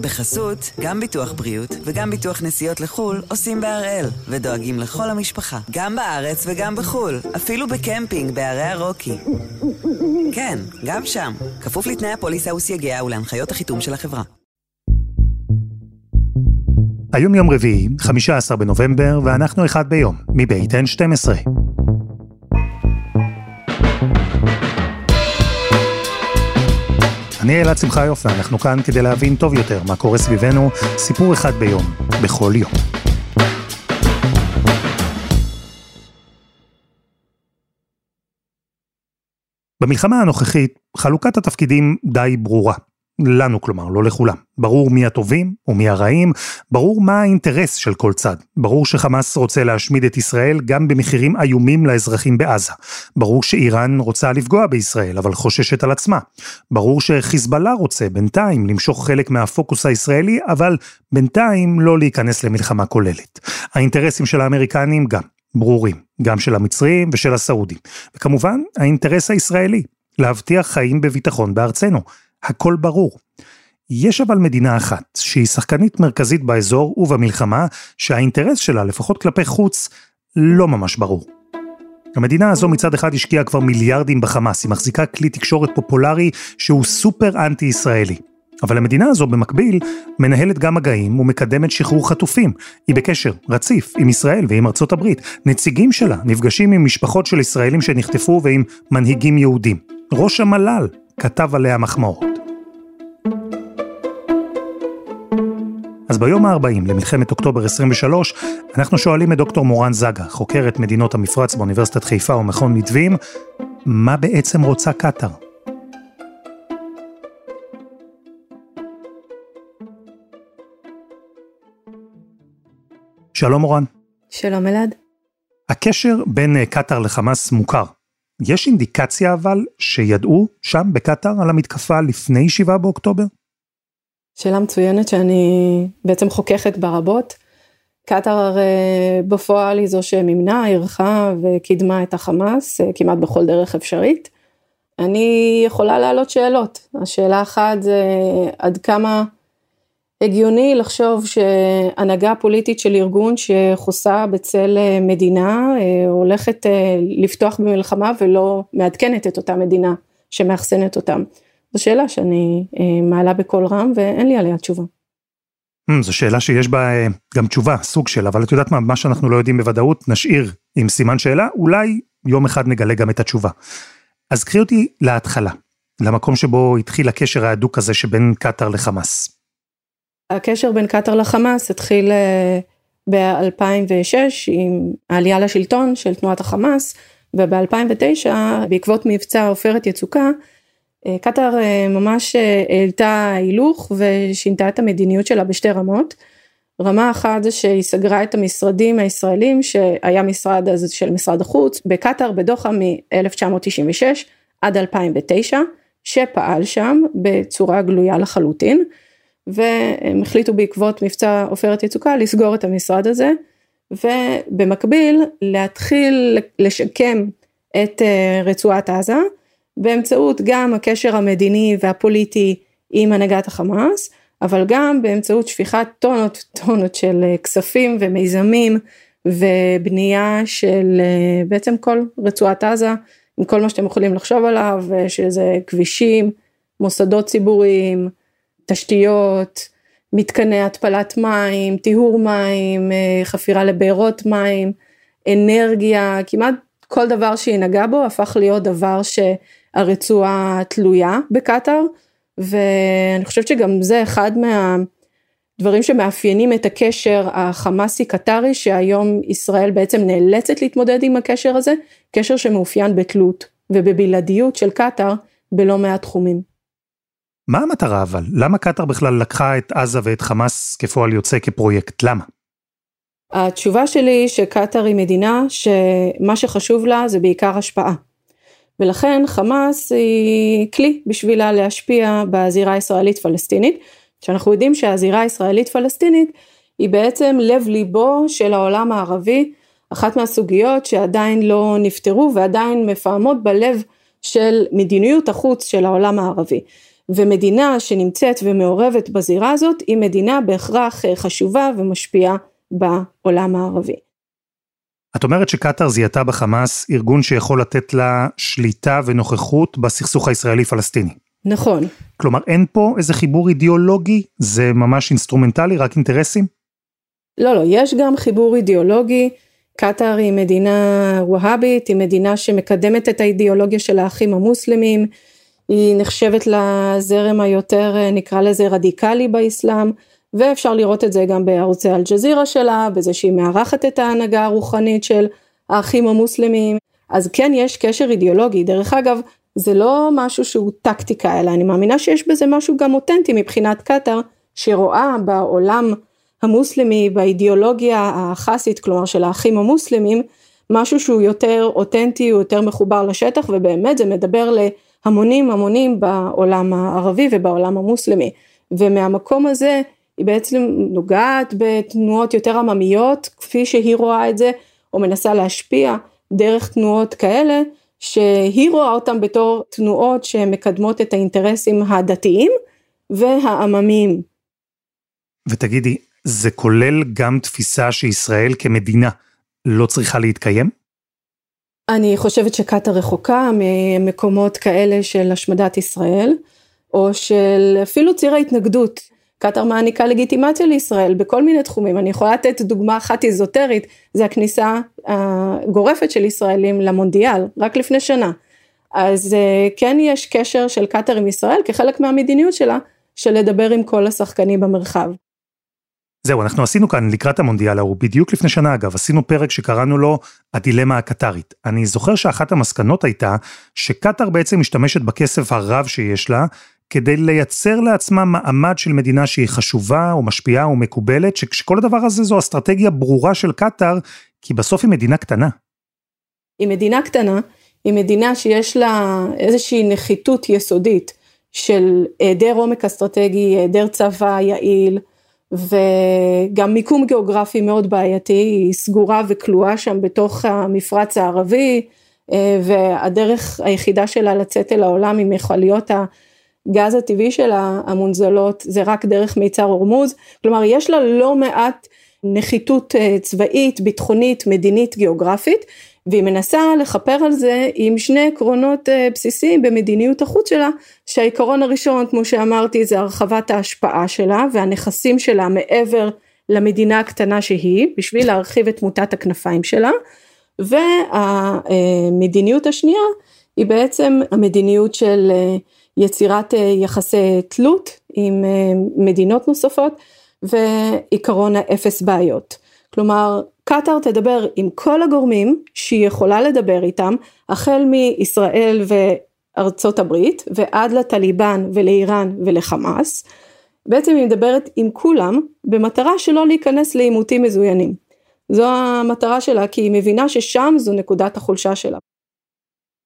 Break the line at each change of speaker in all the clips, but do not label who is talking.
בחסות, גם ביטוח בריאות וגם ביטוח נסיעות לחו"ל עושים בהראל, ודואגים לכל המשפחה, גם בארץ וגם בחו"ל, אפילו בקמפינג בערי הרוקי. כן, גם שם, כפוף לתנאי הפוליסה וסייגיה ולהנחיות החיתום של החברה.
היום יום רביעי, 15 בנובמבר, ואנחנו אחד ביום, מבית N12. אני אלעד שמחיוף, ואנחנו כאן כדי להבין טוב יותר מה קורה סביבנו, סיפור אחד ביום, בכל יום. במלחמה הנוכחית, חלוקת התפקידים די ברורה. לנו כלומר, לא לכולם. ברור מי הטובים ומי הרעים, ברור מה האינטרס של כל צד. ברור שחמאס רוצה להשמיד את ישראל גם במחירים איומים לאזרחים בעזה. ברור שאיראן רוצה לפגוע בישראל, אבל חוששת על עצמה. ברור שחיזבאללה רוצה בינתיים למשוך חלק מהפוקוס הישראלי, אבל בינתיים לא להיכנס למלחמה כוללת. האינטרסים של האמריקנים גם ברורים, גם של המצרים ושל הסעודים. וכמובן, האינטרס הישראלי, להבטיח חיים בביטחון בארצנו. הכל ברור. יש אבל מדינה אחת, שהיא שחקנית מרכזית באזור ובמלחמה, שהאינטרס שלה, לפחות כלפי חוץ, לא ממש ברור. המדינה הזו מצד אחד השקיעה כבר מיליארדים בחמאס, היא מחזיקה כלי תקשורת פופולרי שהוא סופר אנטי-ישראלי. אבל המדינה הזו במקביל מנהלת גם מגעים ומקדמת שחרור חטופים. היא בקשר רציף עם ישראל ועם ארצות הברית. נציגים שלה נפגשים עם משפחות של ישראלים שנחטפו ועם מנהיגים יהודים. ראש המל"ל כתב עליה מחמאות. אז ביום ה-40 למלחמת אוקטובר 23, אנחנו שואלים את דוקטור מורן זגה, חוקרת מדינות המפרץ באוניברסיטת חיפה ומכון מתווים, מה בעצם רוצה קטאר? שלום מורן.
שלום אלעד.
הקשר בין אה, קטאר לחמאס מוכר. יש אינדיקציה אבל שידעו שם בקטאר על המתקפה לפני 7 באוקטובר?
שאלה מצוינת שאני בעצם חוככת בה רבות. קטאר הרי בפועל היא זו שמימנה, אירחה וקידמה את החמאס אה, כמעט בכל דרך אפשרית. אני יכולה להעלות שאלות. השאלה אחת זה עד כמה הגיוני לחשוב שהנהגה פוליטית של ארגון שחוסה בצל אה, מדינה אה, הולכת לפתוח במלחמה ולא מעדכנת את אותה מדינה שמאחסנת אותם. זו שאלה שאני אה, מעלה בקול רם ואין לי עליה תשובה.
Mm, זו שאלה שיש בה אה, גם תשובה, סוג של, אבל את יודעת מה, מה שאנחנו לא יודעים בוודאות, נשאיר עם סימן שאלה, אולי יום אחד נגלה גם את התשובה. אז קחי אותי להתחלה, למקום שבו התחיל הקשר ההדוק הזה שבין קטאר לחמאס.
הקשר בין קטאר לחמאס התחיל אה, ב-2006 עם העלייה לשלטון של תנועת החמאס, וב-2009 בעקבות מבצע עופרת יצוקה קטאר אה, ממש אה, העלתה הילוך ושינתה את המדיניות שלה בשתי רמות. רמה אחת זה שהיא סגרה את המשרדים הישראלים שהיה משרד אז של משרד החוץ בקטאר בדוחה מ-1996 עד 2009 שפעל שם בצורה גלויה לחלוטין והם החליטו בעקבות מבצע עופרת יצוקה לסגור את המשרד הזה ובמקביל להתחיל לשקם את רצועת עזה באמצעות גם הקשר המדיני והפוליטי עם הנהגת החמאס, אבל גם באמצעות שפיכת טונות טונות של אה, כספים ומיזמים ובנייה של אה, בעצם כל רצועת עזה עם כל מה שאתם יכולים לחשוב עליו אה, שזה כבישים, מוסדות ציבוריים, תשתיות, מתקני התפלת מים, טיהור מים, חפירה לבארות מים, אנרגיה, כמעט כל דבר שהיא נגעה בו הפך להיות דבר ש... הרצועה תלויה בקטאר ואני חושבת שגם זה אחד מהדברים שמאפיינים את הקשר החמאסי קטרי שהיום ישראל בעצם נאלצת להתמודד עם הקשר הזה, קשר שמאופיין בתלות ובבלעדיות של קטאר בלא מעט תחומים.
מה המטרה אבל? למה קטאר בכלל לקחה את עזה ואת חמאס כפועל יוצא כפרויקט? למה?
התשובה שלי היא שקטאר היא מדינה שמה שחשוב לה זה בעיקר השפעה. ולכן חמאס היא כלי בשבילה להשפיע בזירה הישראלית פלסטינית, שאנחנו יודעים שהזירה הישראלית פלסטינית היא בעצם לב ליבו של העולם הערבי, אחת מהסוגיות שעדיין לא נפתרו ועדיין מפעמות בלב של מדיניות החוץ של העולם הערבי. ומדינה שנמצאת ומעורבת בזירה הזאת היא מדינה בהכרח חשובה ומשפיעה בעולם הערבי.
את אומרת שקטאר זיהתה בחמאס ארגון שיכול לתת לה שליטה ונוכחות בסכסוך הישראלי-פלסטיני.
נכון.
כלומר, אין פה איזה חיבור אידיאולוגי? זה ממש אינסטרומנטלי, רק אינטרסים?
לא, לא, יש גם חיבור אידיאולוגי. קטאר היא מדינה והאבית, היא מדינה שמקדמת את האידיאולוגיה של האחים המוסלמים, היא נחשבת לזרם היותר, נקרא לזה, רדיקלי באסלאם. ואפשר לראות את זה גם בערוצי אל-ג'זירה שלה, בזה שהיא מארחת את ההנהגה הרוחנית של האחים המוסלמים, אז כן יש קשר אידיאולוגי, דרך אגב זה לא משהו שהוא טקטיקה, אלא אני מאמינה שיש בזה משהו גם אותנטי מבחינת קטאר, שרואה בעולם המוסלמי, באידיאולוגיה החסית, כלומר של האחים המוסלמים, משהו שהוא יותר אותנטי, הוא יותר מחובר לשטח, ובאמת זה מדבר להמונים המונים בעולם הערבי ובעולם המוסלמי. ומהמקום הזה היא בעצם נוגעת בתנועות יותר עממיות כפי שהיא רואה את זה או מנסה להשפיע דרך תנועות כאלה שהיא רואה אותן בתור תנועות שמקדמות את האינטרסים הדתיים והעממיים.
ותגידי, זה כולל גם תפיסה שישראל כמדינה לא צריכה להתקיים?
אני חושבת שקטאר רחוקה ממקומות כאלה של השמדת ישראל, או של אפילו ציר ההתנגדות. קטאר מעניקה לגיטימציה לישראל בכל מיני תחומים, אני יכולה לתת דוגמה אחת איזוטרית, זה הכניסה הגורפת של ישראלים למונדיאל, רק לפני שנה. אז אה, כן יש קשר של קטאר עם ישראל כחלק מהמדיניות שלה, של לדבר עם כל השחקנים במרחב.
זהו, אנחנו עשינו כאן לקראת המונדיאל ההוא, בדיוק לפני שנה אגב, עשינו פרק שקראנו לו הדילמה הקטרית. אני זוכר שאחת המסקנות הייתה שקטאר בעצם משתמשת בכסף הרב שיש לה כדי לייצר לעצמה מעמד של מדינה שהיא חשובה או משפיעה או מקובלת, שכל הדבר הזה זו אסטרטגיה ברורה של קטאר, כי בסוף היא מדינה קטנה.
היא מדינה קטנה, היא מדינה שיש לה איזושהי נחיתות יסודית של היעדר עומק אסטרטגי, היעדר צבא יעיל, וגם מיקום גיאוגרפי מאוד בעייתי, היא סגורה וכלואה שם בתוך המפרץ הערבי, אה, והדרך היחידה שלה לצאת אל העולם עם מכליות הגז הטבעי שלה, המונזלות, זה רק דרך מיצר הורמוז, כלומר יש לה לא מעט נחיתות אה, צבאית, ביטחונית, מדינית, גיאוגרפית, והיא מנסה לכפר על זה עם שני עקרונות אה, בסיסיים במדיניות החוץ שלה, שהעיקרון הראשון, כמו שאמרתי, זה הרחבת ההשפעה שלה והנכסים שלה מעבר למדינה הקטנה שהיא, בשביל להרחיב את מוטת הכנפיים שלה, והמדיניות השנייה היא בעצם המדיניות של אה, יצירת אה, יחסי תלות עם אה, מדינות נוספות ועיקרון האפס בעיות. כלומר, קטאר תדבר עם כל הגורמים שהיא יכולה לדבר איתם, החל מישראל וארצות הברית ועד לטליבן ולאיראן ולחמאס. בעצם היא מדברת עם כולם במטרה שלא להיכנס לעימותים מזוינים. זו המטרה שלה כי היא מבינה ששם זו נקודת החולשה שלה.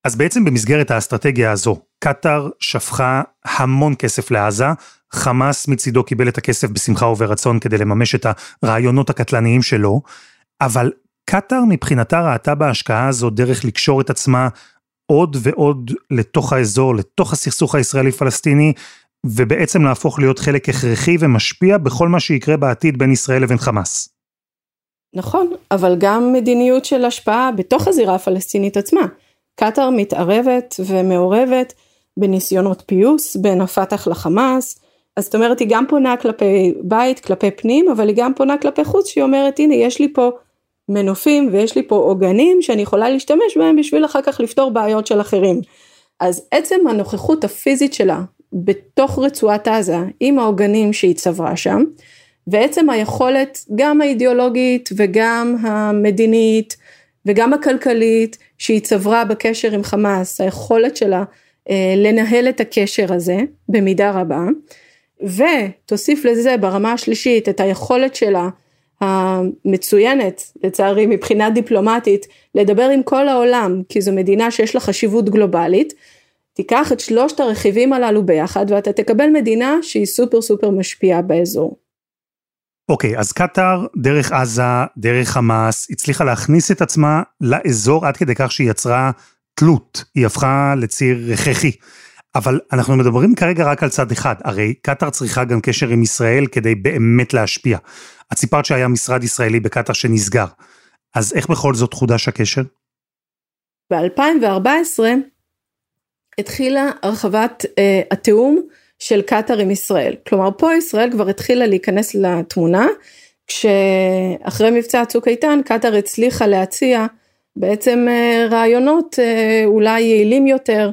אז בעצם במסגרת האסטרטגיה הזו, קטאר שפכה המון כסף לעזה, חמאס מצידו קיבל את הכסף בשמחה וברצון כדי לממש את הרעיונות הקטלניים שלו, אבל קטאר מבחינתה ראתה בהשקעה הזו דרך לקשור את עצמה עוד ועוד לתוך האזור, לתוך הסכסוך הישראלי-פלסטיני, ובעצם להפוך להיות חלק הכרחי ומשפיע בכל מה שיקרה בעתיד בין ישראל לבין חמאס.
נכון, אבל גם מדיניות של השפעה בתוך הזירה הפלסטינית עצמה. קטאר מתערבת ומעורבת בניסיונות פיוס בין הפת"ח לחמאס, אז זאת אומרת היא גם פונה כלפי בית, כלפי פנים, אבל היא גם פונה כלפי חוץ, שהיא אומרת הנה יש לי פה מנופים ויש לי פה עוגנים שאני יכולה להשתמש בהם בשביל אחר כך לפתור בעיות של אחרים. אז עצם הנוכחות הפיזית שלה בתוך רצועת עזה עם העוגנים שהיא צברה שם, ועצם היכולת גם האידיאולוגית וגם המדינית וגם הכלכלית שהיא צברה בקשר עם חמאס, היכולת שלה לנהל את הקשר הזה במידה רבה, ותוסיף לזה ברמה השלישית את היכולת שלה המצוינת לצערי מבחינה דיפלומטית לדבר עם כל העולם כי זו מדינה שיש לה חשיבות גלובלית תיקח את שלושת הרכיבים הללו ביחד ואתה תקבל מדינה שהיא סופר סופר משפיעה באזור.
אוקיי, okay, אז קטאר, דרך עזה, דרך חמאס, הצליחה להכניס את עצמה לאזור עד כדי כך שהיא יצרה תלות, היא הפכה לציר הכרחי. אבל אנחנו מדברים כרגע רק על צד אחד, הרי קטאר צריכה גם קשר עם ישראל כדי באמת להשפיע. את סיפרת שהיה משרד ישראלי בקטאר שנסגר, אז איך בכל זאת חודש הקשר?
ב-2014 התחילה הרחבת אה, התיאום של קטאר עם ישראל. כלומר, פה ישראל כבר התחילה להיכנס לתמונה, כשאחרי מבצע צוק איתן, קטאר הצליחה להציע בעצם אה, רעיונות אה, אולי יעילים יותר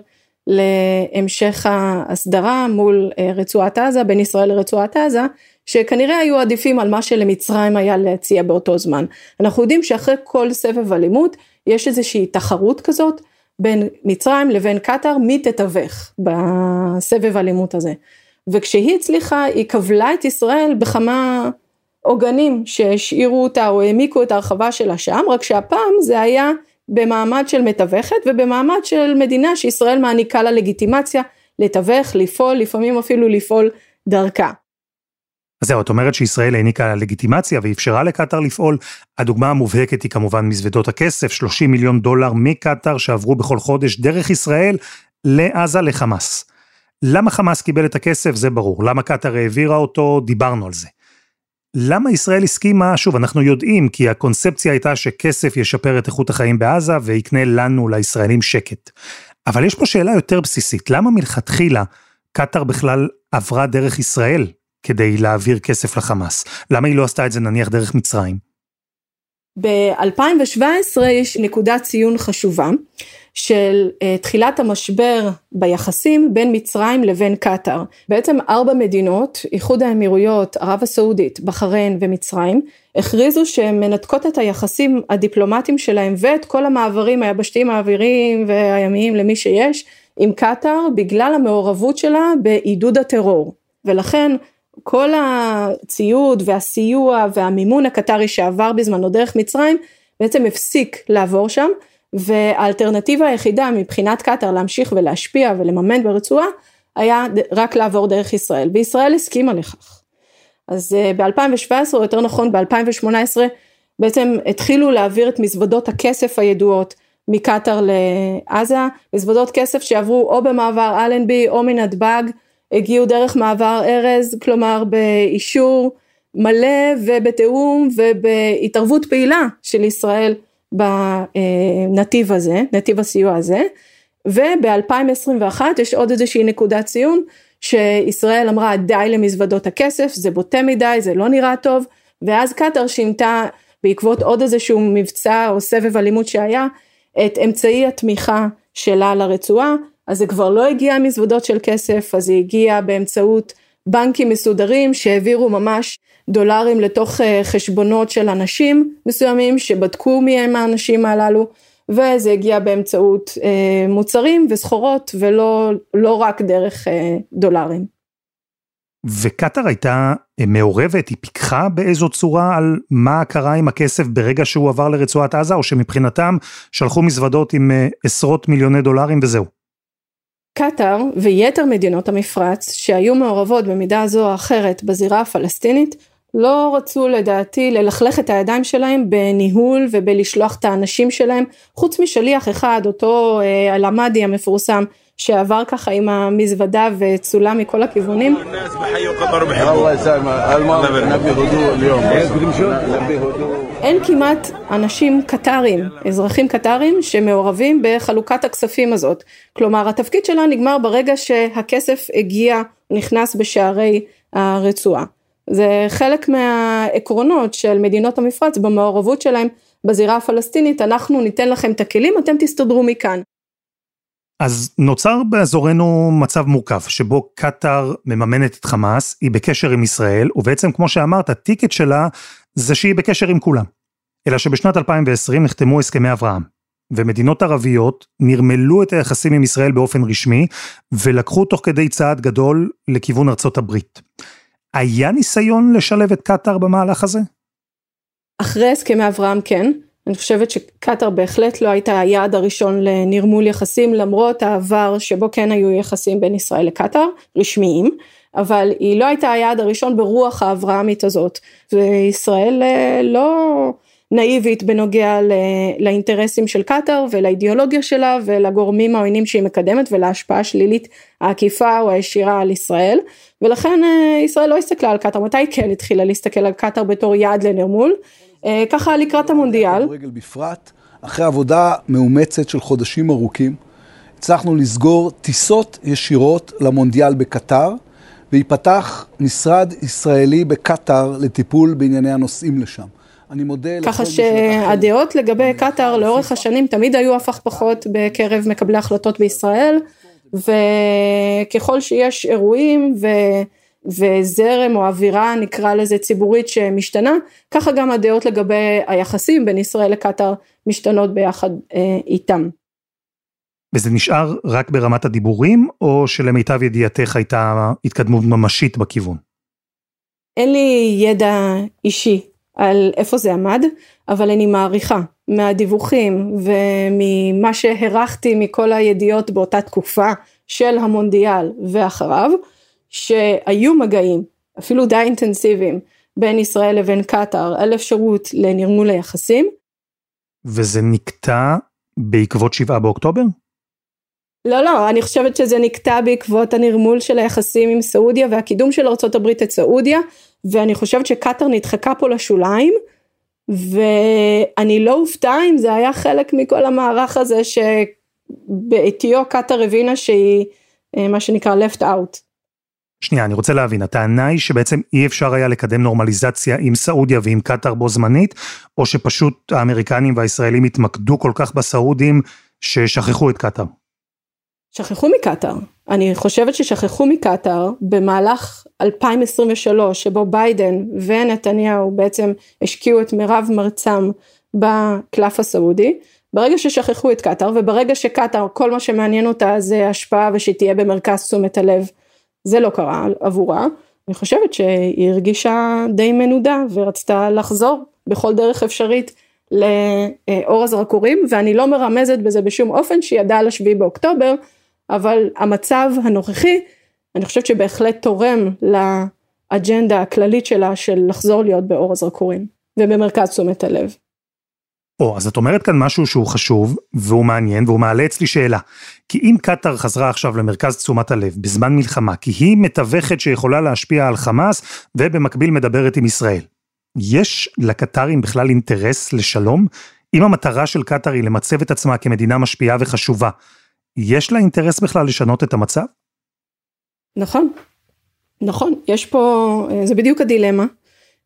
להמשך ההסדרה מול אה, רצועת עזה, בין ישראל לרצועת עזה, שכנראה היו עדיפים על מה שלמצרים היה להציע באותו זמן. אנחנו יודעים שאחרי כל סבב אלימות יש איזושהי תחרות כזאת בין מצרים לבין קטאר מי תתווך בסבב אלימות הזה. וכשהיא הצליחה היא כבלה את ישראל בכמה עוגנים שהשאירו אותה או העמיקו את ההרחבה שלה שם, רק שהפעם זה היה במעמד של מתווכת ובמעמד של מדינה שישראל מעניקה לה לגיטימציה לתווך, לפעול, לפעמים אפילו לפעול דרכה.
אז זהו, את אומרת שישראל העניקה לה לגיטימציה ואפשרה לקטאר לפעול. הדוגמה המובהקת היא כמובן מזוודות הכסף, 30 מיליון דולר מקטאר שעברו בכל חודש דרך ישראל לעזה לחמאס. למה חמאס קיבל את הכסף זה ברור, למה קטאר העבירה אותו דיברנו על זה. למה ישראל הסכימה, שוב אנחנו יודעים כי הקונספציה הייתה שכסף ישפר את איכות החיים בעזה ויקנה לנו לישראלים שקט. אבל יש פה שאלה יותר בסיסית, למה מלכתחילה קטאר בכלל עברה דרך ישראל כדי להעביר כסף לחמאס? למה היא לא עשתה את זה נניח דרך מצרים?
ב-2017 יש נקודת ציון חשובה של uh, תחילת המשבר ביחסים בין מצרים לבין קטאר. בעצם ארבע מדינות, איחוד האמירויות, ערב הסעודית, בחריין ומצרים, הכריזו שהן מנתקות את היחסים הדיפלומטיים שלהם ואת כל המעברים היבשתיים האוויריים והימיים למי שיש עם קטאר בגלל המעורבות שלה בעידוד הטרור. ולכן כל הציוד והסיוע והמימון הקטרי שעבר בזמנו דרך מצרים בעצם הפסיק לעבור שם והאלטרנטיבה היחידה מבחינת קטאר להמשיך ולהשפיע ולממן ברצועה היה רק לעבור דרך ישראל וישראל הסכימה לכך. אז אה, ב-2017 או יותר נכון ב-2018 בעצם התחילו להעביר את מזוודות הכסף הידועות מקטאר לעזה, מזוודות כסף שעברו או במעבר אלנבי או מנתב"ג הגיעו דרך מעבר ארז, כלומר באישור מלא ובתיאום ובהתערבות פעילה של ישראל בנתיב הזה, נתיב הסיוע הזה, וב-2021 יש עוד איזושהי נקודת ציון שישראל אמרה די למזוודות הכסף, זה בוטה מדי, זה לא נראה טוב, ואז קטאר שינתה בעקבות עוד איזשהו מבצע או סבב אלימות שהיה, את אמצעי התמיכה שלה לרצועה, אז זה כבר לא הגיע מזוודות של כסף, אז זה הגיע באמצעות בנקים מסודרים שהעבירו ממש דולרים לתוך אה, חשבונות של אנשים מסוימים שבדקו מי הם האנשים הללו, וזה הגיע באמצעות אה, מוצרים וסחורות ולא לא רק דרך אה, דולרים.
וקטאר הייתה מעורבת, היא פיקחה באיזו צורה על מה קרה עם הכסף ברגע שהוא עבר לרצועת עזה, או שמבחינתם שלחו מזוודות עם עשרות מיליוני דולרים וזהו.
קטאר ויתר מדינות המפרץ שהיו מעורבות במידה זו או אחרת בזירה הפלסטינית לא רצו לדעתי ללכלך את הידיים שלהם בניהול ובלשלוח את האנשים שלהם חוץ משליח אחד אותו אה, אלעמדי המפורסם שעבר ככה עם המזוודה וצולם מכל הכיוונים. אין כמעט אנשים קטרים, אזרחים קטרים שמעורבים בחלוקת הכספים הזאת. כלומר התפקיד שלה נגמר ברגע שהכסף הגיע, נכנס בשערי הרצועה. זה חלק מהעקרונות של מדינות המפרץ במעורבות שלהם בזירה הפלסטינית, אנחנו ניתן לכם את הכלים, אתם תסתדרו מכאן.
אז נוצר באזורנו מצב מורכב, שבו קטאר מממנת את חמאס, היא בקשר עם ישראל, ובעצם כמו שאמרת, הטיקט שלה זה שהיא בקשר עם כולם. אלא שבשנת 2020 נחתמו הסכמי אברהם, ומדינות ערביות נרמלו את היחסים עם ישראל באופן רשמי, ולקחו תוך כדי צעד גדול לכיוון ארצות הברית. היה ניסיון לשלב את קטאר במהלך הזה?
אחרי הסכמי אברהם כן, אני חושבת שקטאר בהחלט לא הייתה היעד הראשון לנרמול יחסים למרות העבר שבו כן היו יחסים בין ישראל לקטאר, רשמיים, אבל היא לא הייתה היעד הראשון ברוח האברהמית הזאת, וישראל אה, לא נאיבית בנוגע לאינטרסים של קטאר ולאידיאולוגיה שלה ולגורמים העוינים שהיא מקדמת ולהשפעה השלילית העקיפה או הישירה על ישראל. ולכן אה, ישראל לא הסתכלה על קטאר, מתי כן התחילה להסתכל על קטאר בתור יעד לנרמול, ככה לקראת המונדיאל.
בפרט, אחרי עבודה מאומצת של חודשים ארוכים, הצלחנו לסגור טיסות ישירות למונדיאל בקטאר וייפתח משרד ישראלי בקטאר לטיפול בענייני הנוסעים לשם.
אני מודה ככה שהדעות לגבי קטאר לאורך השנים תמיד היו הפך פחות בקרב מקבלי החלטות בישראל וככל שיש אירועים ו... וזרם או אווירה נקרא לזה ציבורית שמשתנה ככה גם הדעות לגבי היחסים בין ישראל לקטאר משתנות ביחד אה, איתם.
וזה נשאר רק ברמת הדיבורים או שלמיטב ידיעתך הייתה התקדמות ממשית בכיוון?
אין לי ידע אישי על איפה זה עמד, אבל אני מעריכה מהדיווחים וממה שהערכתי מכל הידיעות באותה תקופה של המונדיאל ואחריו, שהיו מגעים, אפילו די אינטנסיביים, בין ישראל לבין קטאר על אפשרות לנרמול היחסים.
וזה נקטע בעקבות שבעה באוקטובר?
לא, לא, אני חושבת שזה נקטע בעקבות הנרמול של היחסים עם סעודיה והקידום של ארה"ב את סעודיה, ואני חושבת שקטאר נדחקה פה לשוליים, ואני לא אופתע אם זה היה חלק מכל המערך הזה שבעטיו קטאר הבינה שהיא אה, מה שנקרא left out.
שנייה, אני רוצה להבין, הטענה היא שבעצם אי אפשר היה לקדם נורמליזציה עם סעודיה ועם קטאר בו זמנית, או שפשוט האמריקנים והישראלים התמקדו כל כך בסעודים ששכחו את קטאר?
שכחו מקטאר. אני חושבת ששכחו מקטאר במהלך 2023 שבו ביידן ונתניהו בעצם השקיעו את מירב מרצם בקלף הסעודי. ברגע ששכחו את קטאר וברגע שקטאר כל מה שמעניין אותה זה השפעה ושתהיה במרכז תשומת הלב זה לא קרה עבורה. אני חושבת שהיא הרגישה די מנודה ורצתה לחזור בכל דרך אפשרית לאור הזרקורים ואני לא מרמזת בזה בשום אופן שהיא ידעה על השביעי באוקטובר אבל המצב הנוכחי, אני חושבת שבהחלט תורם לאג'נדה הכללית שלה של לחזור להיות באור הזרקורים ובמרכז תשומת הלב.
או, אז את אומרת כאן משהו שהוא חשוב, והוא מעניין, והוא מעלה אצלי שאלה. כי אם קטאר חזרה עכשיו למרכז תשומת הלב בזמן מלחמה, כי היא מתווכת שיכולה להשפיע על חמאס, ובמקביל מדברת עם ישראל. יש לקטארים בכלל אינטרס לשלום? אם המטרה של קטאר היא למצב את עצמה כמדינה משפיעה וחשובה, יש לה אינטרס בכלל לשנות את המצב?
נכון, נכון, יש פה, אה, זה בדיוק הדילמה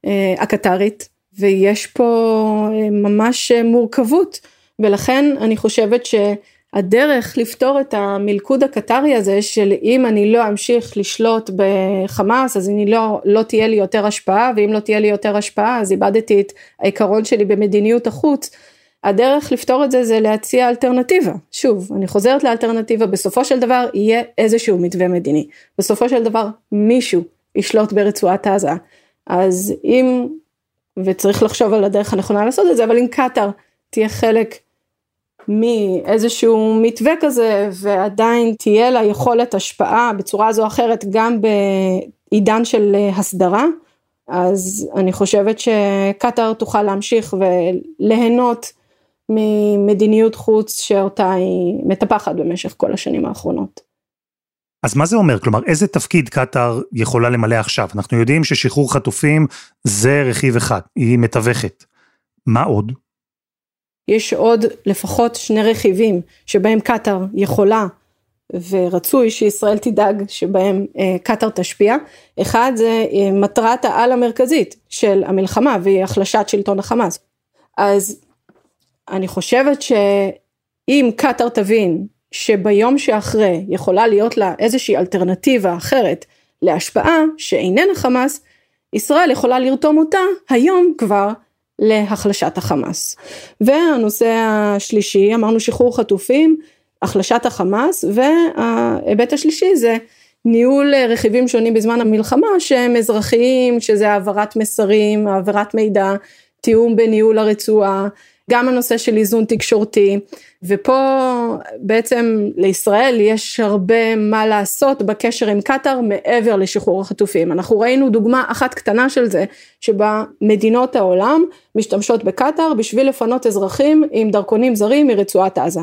אה, הקטרית, ויש פה אה, ממש מורכבות, ולכן אני חושבת שהדרך לפתור את המלכוד הקטרי הזה של אם אני לא אמשיך לשלוט בחמאס אז אני לא, לא תהיה לי יותר השפעה ואם לא תהיה לי יותר השפעה אז איבדתי את העיקרון שלי במדיניות החוץ הדרך לפתור את זה זה להציע אלטרנטיבה. שוב, אני חוזרת לאלטרנטיבה, בסופו של דבר יהיה איזשהו מתווה מדיני. בסופו של דבר מישהו ישלוט ברצועת עזה. אז אם, וצריך לחשוב על הדרך הנכונה לעשות את זה, אבל אם קטאר תהיה חלק מאיזשהו מתווה כזה ועדיין תהיה לה יכולת השפעה בצורה זו או אחרת גם בעידן של הסדרה, אז אני חושבת שקטאר תוכל להמשיך וליהנות ממדיניות חוץ שאותה היא מטפחת במשך כל השנים האחרונות.
אז מה זה אומר? כלומר, איזה תפקיד קטאר יכולה למלא עכשיו? אנחנו יודעים ששחרור חטופים זה רכיב אחד, היא מתווכת. מה עוד?
יש עוד לפחות שני רכיבים שבהם קטאר יכולה ורצוי שישראל תדאג שבהם אה, קטאר תשפיע. אחד זה אה, מטרת העל המרכזית של המלחמה והיא החלשת שלטון החמאס. אז אני חושבת שאם קטאר תבין שביום שאחרי יכולה להיות לה איזושהי אלטרנטיבה אחרת להשפעה שאיננה חמאס, ישראל יכולה לרתום אותה היום כבר להחלשת החמאס. והנושא השלישי, אמרנו שחרור חטופים, החלשת החמאס, וההיבט השלישי זה ניהול רכיבים שונים בזמן המלחמה שהם אזרחיים, שזה העברת מסרים, העברת מידע, תיאום בניהול הרצועה, גם הנושא של איזון תקשורתי, ופה בעצם לישראל יש הרבה מה לעשות בקשר עם קטאר מעבר לשחרור החטופים. אנחנו ראינו דוגמה אחת קטנה של זה, שבה מדינות העולם משתמשות בקטאר בשביל לפנות אזרחים עם דרכונים זרים מרצועת עזה.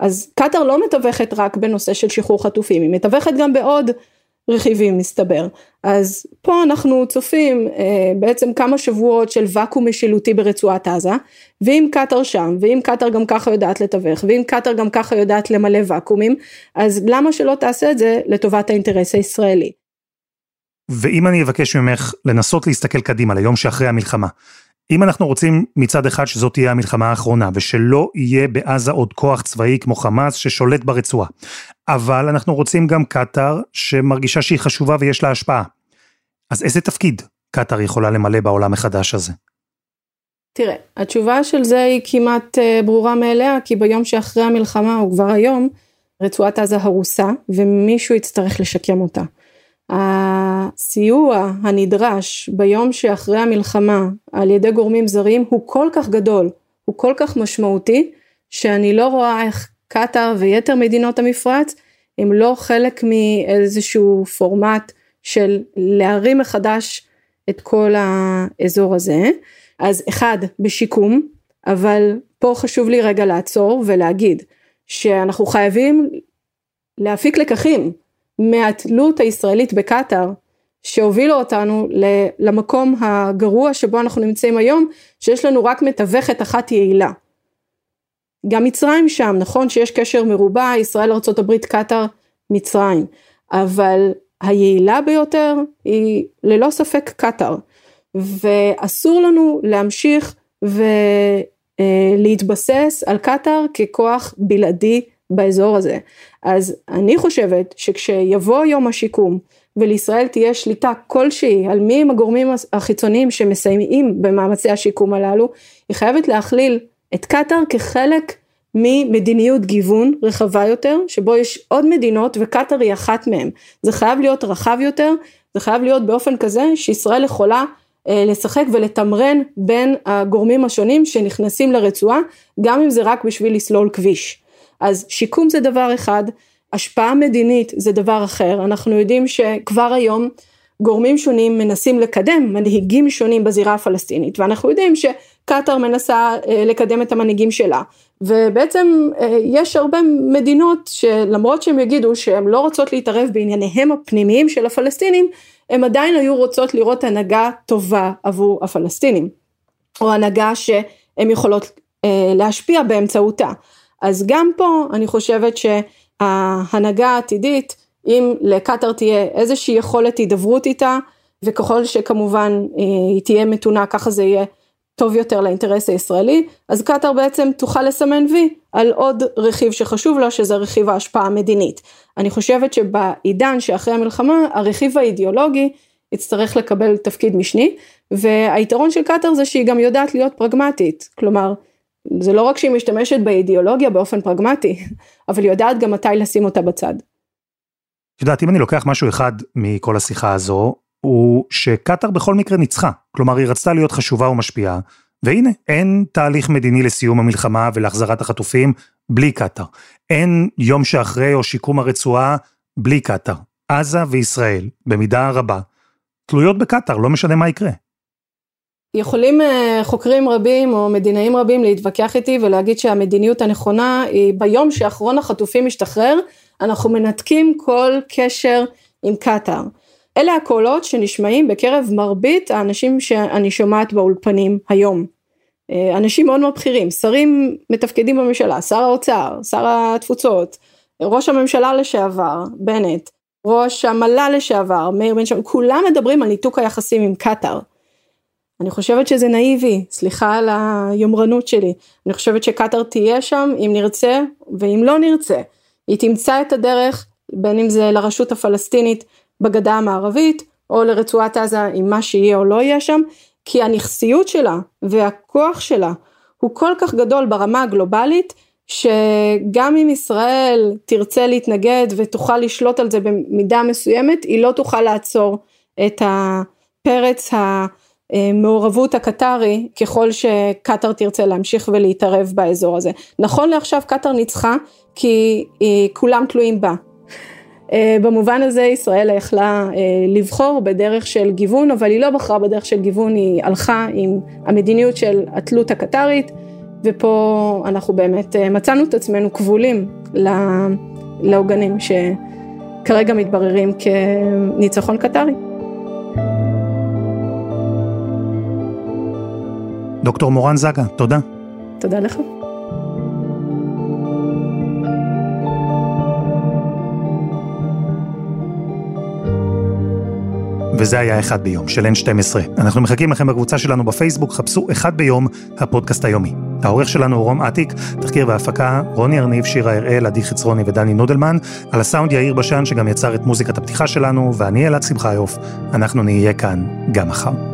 אז קטאר לא מתווכת רק בנושא של שחרור חטופים, היא מתווכת גם בעוד רכיבים מסתבר. אז פה אנחנו צופים אה, בעצם כמה שבועות של ואקום משילותי ברצועת עזה, ואם קטאר שם, ואם קטאר גם ככה יודעת לתווך, ואם קטאר גם ככה יודעת למלא ואקומים, אז למה שלא תעשה את זה לטובת האינטרס הישראלי?
ואם אני אבקש ממך לנסות להסתכל קדימה ליום שאחרי המלחמה, אם אנחנו רוצים מצד אחד שזאת תהיה המלחמה האחרונה ושלא יהיה בעזה עוד כוח צבאי כמו חמאס ששולט ברצועה, אבל אנחנו רוצים גם קטאר שמרגישה שהיא חשובה ויש לה השפעה. אז איזה תפקיד קטאר יכולה למלא בעולם החדש הזה?
תראה, התשובה של זה היא כמעט אה, ברורה מאליה, כי ביום שאחרי המלחמה, או כבר היום, רצועת עזה הרוסה, ומישהו יצטרך לשקם אותה. הסיוע הנדרש ביום שאחרי המלחמה על ידי גורמים זרים הוא כל כך גדול, הוא כל כך משמעותי, שאני לא רואה איך קטאר ויתר מדינות המפרץ הם לא חלק מאיזשהו פורמט של להרים מחדש את כל האזור הזה. אז אחד, בשיקום, אבל פה חשוב לי רגע לעצור ולהגיד שאנחנו חייבים להפיק לקחים מהתלות הישראלית בקטאר שהובילו אותנו למקום הגרוע שבו אנחנו נמצאים היום, שיש לנו רק מתווכת אחת יעילה. גם מצרים שם, נכון שיש קשר מרובע, ישראל, ארה"ב, קטאר, מצרים, אבל היעילה ביותר היא ללא ספק קטאר, ואסור לנו להמשיך ולהתבסס על קטאר ככוח בלעדי באזור הזה. אז אני חושבת שכשיבוא יום השיקום ולישראל תהיה שליטה כלשהי על מי הם הגורמים החיצוניים שמסייעים במאמצי השיקום הללו, היא חייבת להכליל את קטאר כחלק ממדיניות גיוון רחבה יותר, שבו יש עוד מדינות וקטאר היא אחת מהן. זה חייב להיות רחב יותר, זה חייב להיות באופן כזה שישראל יכולה אה, לשחק ולתמרן בין הגורמים השונים שנכנסים לרצועה, גם אם זה רק בשביל לסלול כביש. אז שיקום זה דבר אחד, השפעה מדינית זה דבר אחר, אנחנו יודעים שכבר היום גורמים שונים מנסים לקדם מנהיגים שונים בזירה הפלסטינית ואנחנו יודעים שקטאר מנסה אה, לקדם את המנהיגים שלה. ובעצם אה, יש הרבה מדינות שלמרות שהם יגידו שהן לא רוצות להתערב בענייניהם הפנימיים של הפלסטינים הם עדיין היו רוצות לראות הנהגה טובה עבור הפלסטינים או הנהגה שהן יכולות אה, להשפיע באמצעותה. אז גם פה אני חושבת שההנהגה העתידית, אם לקטאר תהיה איזושהי יכולת הידברות איתה, וככל שכמובן אה, היא תהיה מתונה, ככה זה יהיה טוב יותר לאינטרס הישראלי, אז קטאר בעצם תוכל לסמן וי על עוד רכיב שחשוב לו, שזה רכיב ההשפעה המדינית. אני חושבת שבעידן שאחרי המלחמה, הרכיב האידיאולוגי יצטרך לקבל תפקיד משני, והיתרון של קטאר זה שהיא גם יודעת להיות פרגמטית, כלומר, זה לא רק שהיא משתמשת באידיאולוגיה באופן פרגמטי, אבל היא יודעת גם מתי לשים אותה בצד.
את יודעת, אם אני לוקח משהו אחד מכל השיחה הזו, הוא שקטאר בכל מקרה ניצחה. כלומר, היא רצתה להיות חשובה ומשפיעה, והנה, אין תהליך מדיני לסיום המלחמה ולהחזרת החטופים בלי קטאר. אין יום שאחרי או שיקום הרצועה בלי קטאר. עזה וישראל, במידה רבה, תלויות בקטאר, לא משנה מה יקרה.
יכולים אה, חוקרים רבים או מדינאים רבים להתווכח איתי ולהגיד שהמדיניות הנכונה היא ביום שאחרון החטופים משתחרר, אנחנו מנתקים כל קשר עם קטאר. אלה הקולות שנשמעים בקרב מרבית האנשים שאני שומעת באולפנים היום. אה, אנשים מאוד מאוד בכירים, שרים מתפקדים בממשלה, שר האוצר, שר התפוצות, ראש הממשלה לשעבר, בנט, ראש המל"ל לשעבר, מאיר בן שם, כולם מדברים על ניתוק היחסים עם קטאר. אני חושבת שזה נאיבי, סליחה על היומרנות שלי. אני חושבת שקטאר תהיה שם אם נרצה ואם לא נרצה. היא תמצא את הדרך, בין אם זה לרשות הפלסטינית בגדה המערבית, או לרצועת עזה עם מה שיהיה או לא יהיה שם, כי הנכסיות שלה והכוח שלה הוא כל כך גדול ברמה הגלובלית, שגם אם ישראל תרצה להתנגד ותוכל לשלוט על זה במידה מסוימת, היא לא תוכל לעצור את הפרץ ה... המעורבות הקטרי ככל שקטאר תרצה להמשיך ולהתערב באזור הזה. נכון לעכשיו קטאר ניצחה כי כולם תלויים בה. במובן הזה ישראל יכלה לבחור בדרך של גיוון, אבל היא לא בחרה בדרך של גיוון, היא הלכה עם המדיניות של התלות הקטרית, ופה אנחנו באמת מצאנו את עצמנו כבולים לעוגנים שכרגע מתבררים כניצחון קטרי.
דוקטור מורן זגה, תודה.
תודה לך.
וזה היה אחד ביום של N12. אנחנו מחכים לכם בקבוצה שלנו בפייסבוק, חפשו אחד ביום, הפודקאסט היומי. העורך שלנו הוא רום אטיק, תחקיר והפקה רוני ארניב, שירה הראל, עדי חצרוני ודני נודלמן, על הסאונד יאיר בשן שגם יצר את מוזיקת הפתיחה שלנו, ואני אלעד שמחיוף, אנחנו נהיה כאן גם מחר.